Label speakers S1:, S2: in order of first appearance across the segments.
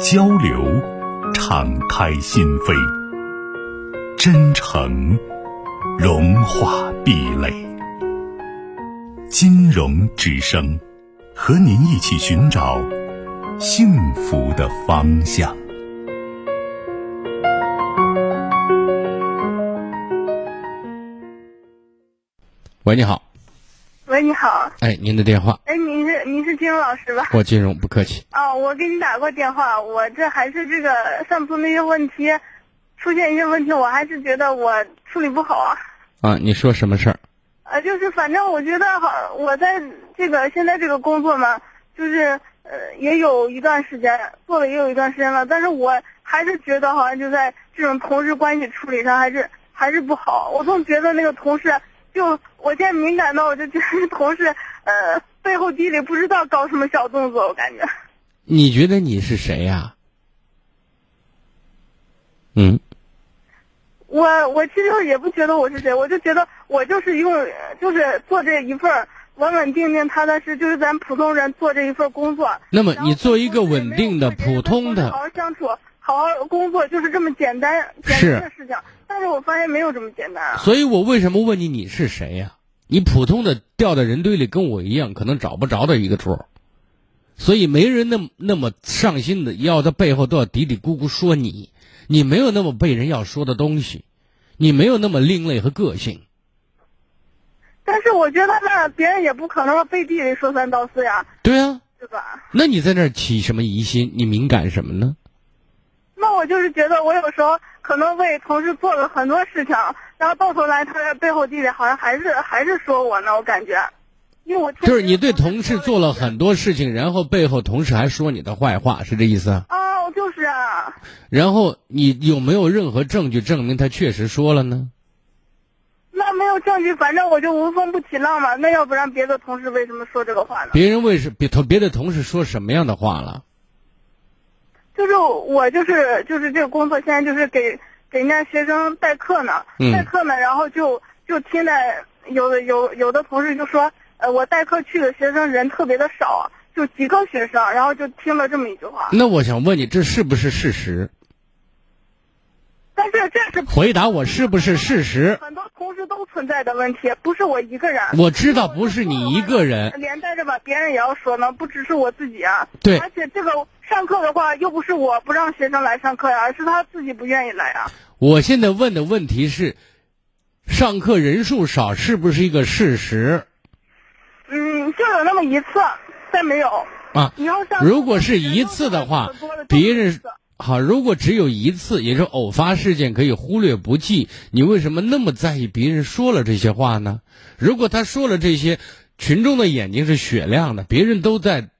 S1: 交流，敞开心扉；真诚，融化壁垒。金融之声，和您一起寻找幸福的方向。
S2: 喂，你好。
S3: 喂，你好。
S2: 哎，您的电话。
S3: 哎，您金融老师吧？
S2: 我金融不客气。
S3: 哦，我给你打过电话，我这还是这个上次那些问题，出现一些问题，我还是觉得我处理不好啊。
S2: 啊，你说什么事儿？
S3: 呃，就是反正我觉得好，我在这个现在这个工作嘛，就是呃也有一段时间做了也有一段时间了，但是我还是觉得好像就在这种同事关系处理上还是还是不好，我总觉得那个同事。就我现在敏感到，我就觉得同事呃背后地里不知道搞什么小动作，我感觉。
S2: 你觉得你是谁呀？嗯。
S3: 我我其实也不觉得我是谁，我就觉得我就是用就是做这一份稳稳定定、踏踏实，就是咱普通人做这一份工作。
S2: 那么你做一个稳定的、普通的，
S3: 好好相处，好好工作，就是这么简单简单的事情。但是我发现没有这么简单啊！
S2: 所以我为什么问你你是谁呀？你普通的掉在人堆里，跟我一样，可能找不着的一个处。所以没人那么那么上心的要在背后都要嘀嘀咕咕说你，你没有那么被人要说的东西，你没有那么另类和个性。
S3: 但是我觉得那别人也不可能背地里说三道四呀。
S2: 对啊，
S3: 对吧？
S2: 那你在那儿起什么疑心？你敏感什么呢？
S3: 那我就是觉得，我有时候可能为同事做了很多事情，然后到头来他在背后地里好像还是还是说我呢，我感觉，因为我
S2: 就是你对同事做了很多事情，然后背后同事还说你的坏话，是这意思？
S3: 哦，就是啊。
S2: 然后你有没有任何证据证明他确实说了呢？
S3: 那没有证据，反正我就无风不起浪嘛。那要不然别的同事为什么说这个话呢？
S2: 别人为什别同别的同事说什么样的话了？
S3: 就是我就是就是这个工作，现在就是给给人家学生代课呢，代课呢，然后就就听的有的有有的同事就说，呃，我代课去的学生人特别的少，就几个学生，然后就听了这么一句话。
S2: 那我想问你，这是不是事实？
S3: 但是这是
S2: 回答我是不是事实？
S3: 很多同事都存在的问题，不是我一个人。
S2: 我知道不是你一个人，
S3: 连带着吧，别人也要说呢，不只是我自己啊。
S2: 对。
S3: 而且这个上课的话，又不是我不让学生来上课呀，而是他自己不愿意来啊。
S2: 我现在问的问题是，上课人数少是不是一个事实？
S3: 嗯，就有那么一次，再没有。
S2: 啊。
S3: 以后上
S2: 如果是一次的话，别人。好，如果只有一次，也是偶发事件，可以忽略不计。你为什么那么在意别人说了这些话呢？如果他说了这些，群众的眼睛是雪亮的，别人都在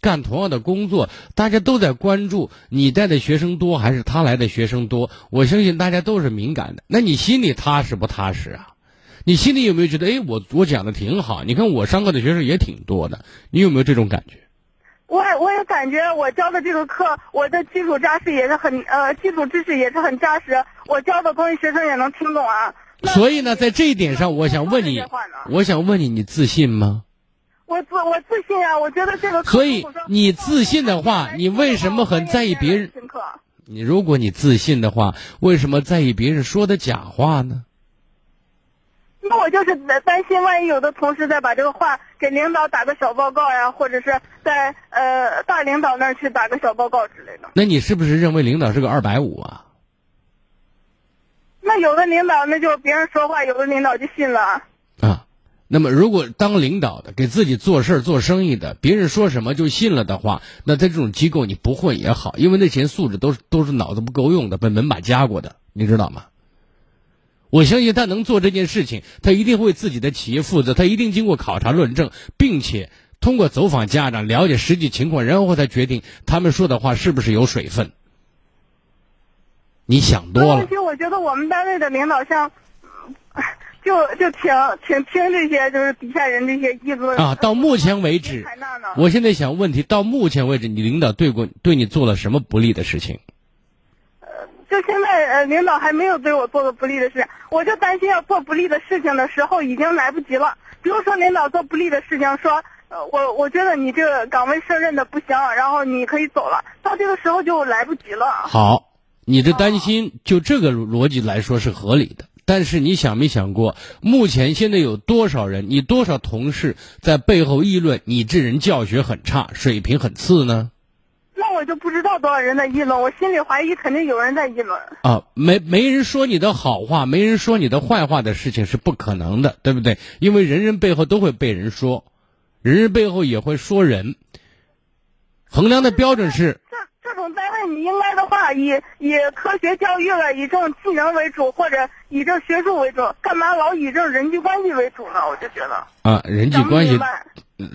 S2: 干同样的工作，大家都在关注你带的学生多还是他来的学生多。我相信大家都是敏感的。那你心里踏实不踏实啊？你心里有没有觉得，哎，我我讲的挺好？你看我上课的学生也挺多的，你有没有这种感觉？
S3: 我我也感觉我教的这个课，我的基础扎实也是很呃，基础知识也是很扎实。我教的东西学生也能听懂啊。
S2: 所以呢，在这一点上，我想问你，我想问你，你自信吗？
S3: 我自我自信啊，我觉得这个。
S2: 所以你自信的话，你为什么很在意别人？你如果你自信的话，为什么在意别人说的假话呢？
S3: 那我就是担心，万一有的同事再把这个话给领导打个小报告呀，或者是在呃大领导那儿去打个小报告之类的。
S2: 那你是不是认为领导是个二百五啊？
S3: 那有的领导那就别人说话，有的领导就信了。
S2: 那么如果当领导的给自己做事做生意的，别人说什么就信了的话，那在这种机构你不混也好，因为那些素质都是都是脑子不够用的，被门把夹过的，你知道吗？我相信他能做这件事情，他一定为自己的企业负责，他一定经过考察论证，并且通过走访家长了解实际情况，然后才决定他们说的话是不是有水分。你想多了
S3: 问题我觉得我们单位的领导像，就就挺挺听这些就是底下人这些议论
S2: 啊，到目前为止我现在想问题，到目前为止，你领导对过对你做了什么不利的事情？
S3: 就现在呃，领导还没有对我做过不利的事，我就担心要做不利的事情的时候已经来不及了。比如说领导做不利的事情，说呃我我觉得你这个岗位胜任的不行，然后你可以走了，到这个时候就来不及了。
S2: 好，你的担心就这个逻辑来说是合理的。但是你想没想过，目前现在有多少人，你多少同事在背后议论你这人教学很差，水平很次呢？
S3: 那我就不知道多少人在议论，我心里怀疑肯定有人在议论。
S2: 啊，没没人说你的好话，没人说你的坏话的事情是不可能的，对不对？因为人人背后都会被人说，人人背后也会说人。衡量的标准是
S3: 这这种单位，你应该的话以以科学教育了，以这种技能为主，或者以这学术为主，干嘛老以这种人际关系为主呢？我就觉得
S2: 啊，人际关系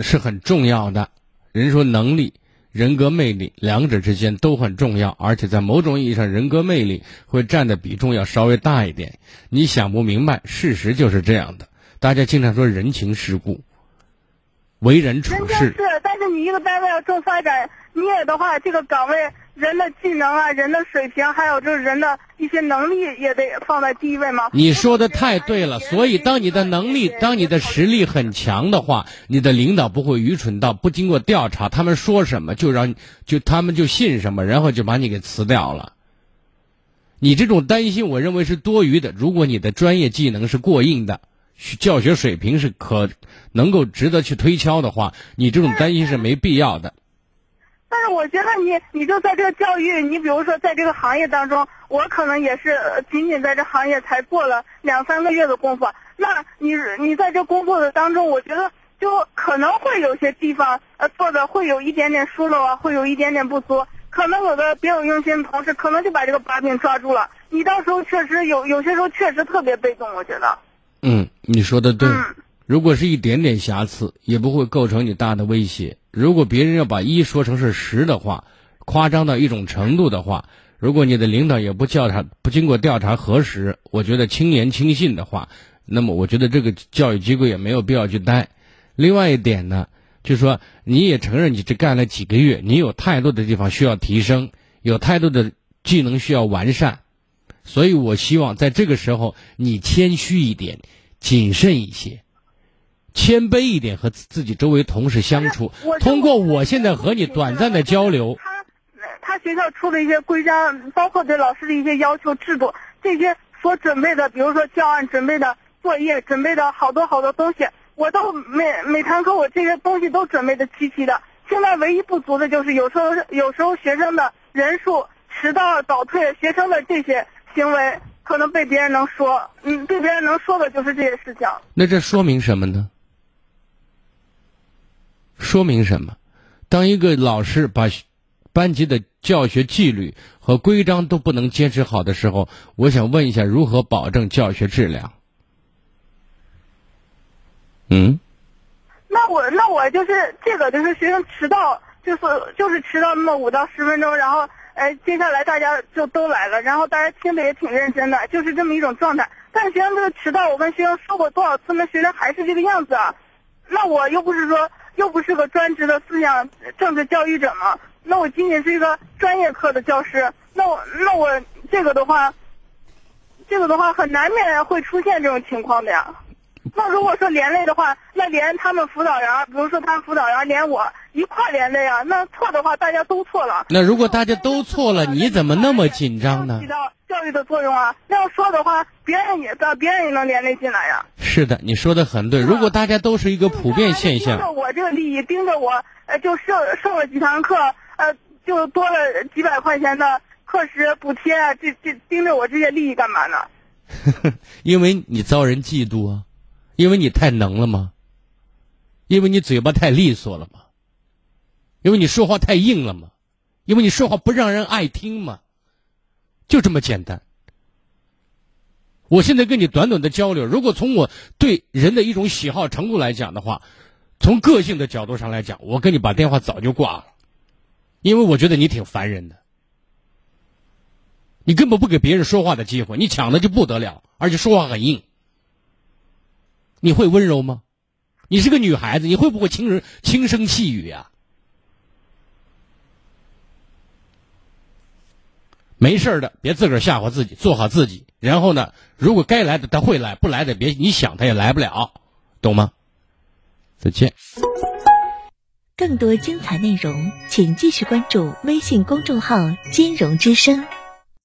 S2: 是很重要的。人说能力、人格魅力两者之间都很重要，而且在某种意义上，人格魅力会占的比重要稍微大一点。你想不明白，事实就是这样的。大家经常说人情世故，为人处事
S3: 是，但是你一个单位要重发展，你也的话，这个岗位人的技能啊、人的水平，还有就是人的一些能力，也得放在第一位吗。
S2: 你说的太对了，所以当你的能力、当你的实力很强的话，你的领导不会愚蠢到不经过调查，他们说什么就让就他们就信什么，然后就把你给辞掉了。你这种担心，我认为是多余的。如果你的专业技能是过硬的，教学水平是可能够值得去推敲的话，你这种担心是没必要的。
S3: 但是我觉得你，你就在这个教育，你比如说在这个行业当中，我可能也是仅仅在这行业才做了两三个月的功夫。那你你在这工作的当中，我觉得就可能会有些地方呃做的会有一点点疏漏啊，会有一点点不足。可能有的别有用心的同事，可能就把这个把柄抓住了。你到时候确实有有些时候确实特别被动，我觉得。
S2: 嗯，你说的对。如果是一点点瑕疵，也不会构成你大的威胁。如果别人要把一说成是十的话，夸张到一种程度的话，如果你的领导也不调查、不经过调查核实，我觉得轻言轻信的话，那么我觉得这个教育机构也没有必要去待。另外一点呢，就是说你也承认你只干了几个月，你有太多的地方需要提升，有太多的技能需要完善，所以我希望在这个时候你谦虚一点，谨慎一些。谦卑一点和自自己周围同事相处，通过我现在和你短暂的交流，
S3: 他他学校出的一些规章，包括对老师的一些要求制度，这些所准备的，比如说教案准备的作业，准备的好多好多东西，我都每每堂课我这些东西都准备的齐齐的。现在唯一不足的就是有时候有时候学生的人数迟到早退，学生的这些行为可能被别人能说，嗯，被别人能说的就是这些事情。
S2: 那这说明什么呢？说明什么？当一个老师把班级的教学纪律和规章都不能坚持好的时候，我想问一下，如何保证教学质量？嗯，
S3: 那我那我就是这个，就是学生迟到，就是就是迟到那么五到十分钟，然后哎，接下来大家就都来了，然后大家听的也挺认真的，就是这么一种状态。但学生这个迟到，我跟学生说过多少次，那学生还是这个样子啊。那我又不是说又不是个专职的思想政治教育者嘛，那我仅仅是一个专业课的教师，那我那我这个的话，这个的话很难免会出现这种情况的呀。那如果说连累的话，那连他们辅导员，比如说他们辅导员连我一块连累啊，那错的话大家都错了。
S2: 那如果大家都错了，你怎么那么紧张呢
S3: 起？到教育的作用啊。那要说的话，别人也别人也能连累进来呀。
S2: 是的，你说的很对。如果大家都是一个普遍现
S3: 盯着，我这个利益，盯着我，呃，就上上了几堂课，呃，就多了几百块钱的课时补贴啊，这这盯着我这些利益干嘛呢？
S2: 因为你遭人嫉妒啊，因为你太能了吗？因为你嘴巴太利索了吗？因为你说话太硬了吗？因为你说话不让人爱听吗？就这么简单。我现在跟你短短的交流，如果从我对人的一种喜好程度来讲的话，从个性的角度上来讲，我跟你把电话早就挂了，因为我觉得你挺烦人的。你根本不给别人说话的机会，你抢的就不得了，而且说话很硬。你会温柔吗？你是个女孩子，你会不会轻人轻声细语呀？没事的，别自个儿吓唬自己，做好自己。然后呢，如果该来的他会来，不来的别你想他也来不了，懂吗？再见。
S4: 更多精彩内容，请继续关注微信公众号“金融之声”。